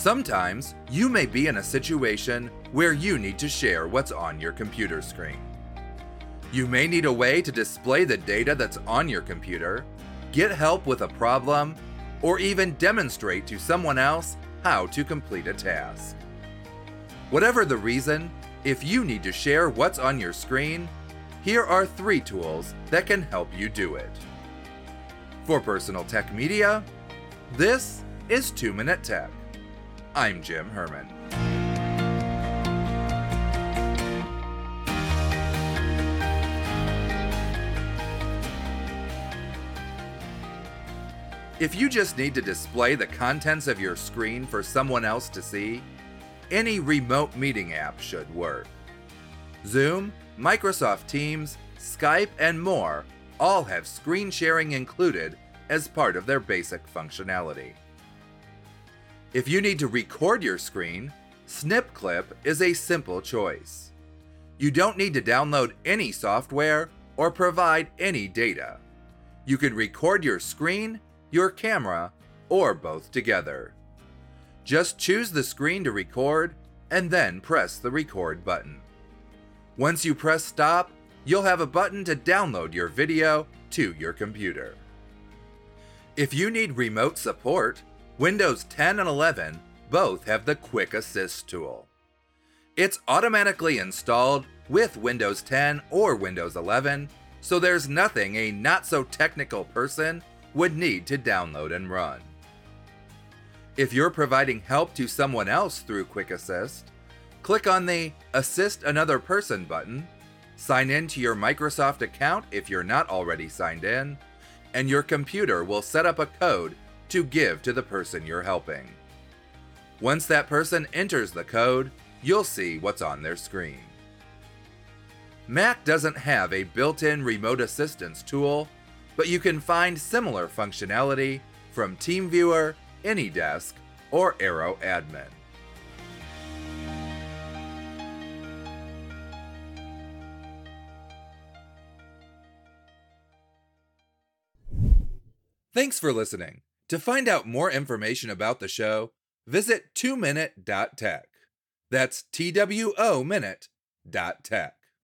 Sometimes you may be in a situation where you need to share what's on your computer screen. You may need a way to display the data that's on your computer, get help with a problem, or even demonstrate to someone else how to complete a task. Whatever the reason, if you need to share what's on your screen, here are three tools that can help you do it. For Personal Tech Media, this is 2 Minute Tech. I'm Jim Herman. If you just need to display the contents of your screen for someone else to see, any remote meeting app should work. Zoom, Microsoft Teams, Skype, and more all have screen sharing included as part of their basic functionality. If you need to record your screen, SnipClip is a simple choice. You don't need to download any software or provide any data. You can record your screen, your camera, or both together. Just choose the screen to record and then press the record button. Once you press stop, you'll have a button to download your video to your computer. If you need remote support, Windows 10 and 11 both have the Quick Assist tool. It's automatically installed with Windows 10 or Windows 11, so there's nothing a not so technical person would need to download and run. If you're providing help to someone else through Quick Assist, click on the Assist Another Person button, sign in to your Microsoft account if you're not already signed in, and your computer will set up a code to give to the person you're helping. Once that person enters the code, you'll see what's on their screen. Mac doesn't have a built in remote assistance tool, but you can find similar functionality from TeamViewer, AnyDesk, or AeroAdmin. Thanks for listening. To find out more information about the show, visit 2minute.tech. That's T W O minute.tech.